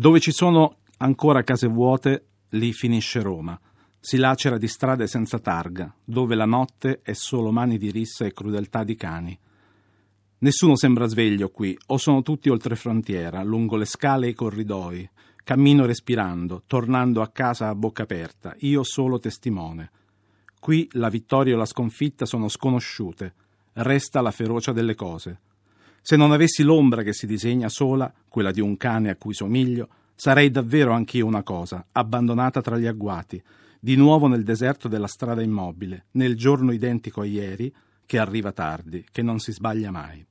Dove ci sono ancora case vuote, lì finisce Roma. Si lacera di strade senza targa, dove la notte è solo mani di rissa e crudeltà di cani. Nessuno sembra sveglio qui, o sono tutti oltre frontiera, lungo le scale e i corridoi. Cammino respirando, tornando a casa a bocca aperta, io solo testimone. Qui la vittoria e la sconfitta sono sconosciute, resta la ferocia delle cose. Se non avessi l'ombra che si disegna sola, quella di un cane a cui somiglio, sarei davvero anch'io una cosa, abbandonata tra gli agguati, di nuovo nel deserto della strada immobile, nel giorno identico a ieri, che arriva tardi, che non si sbaglia mai.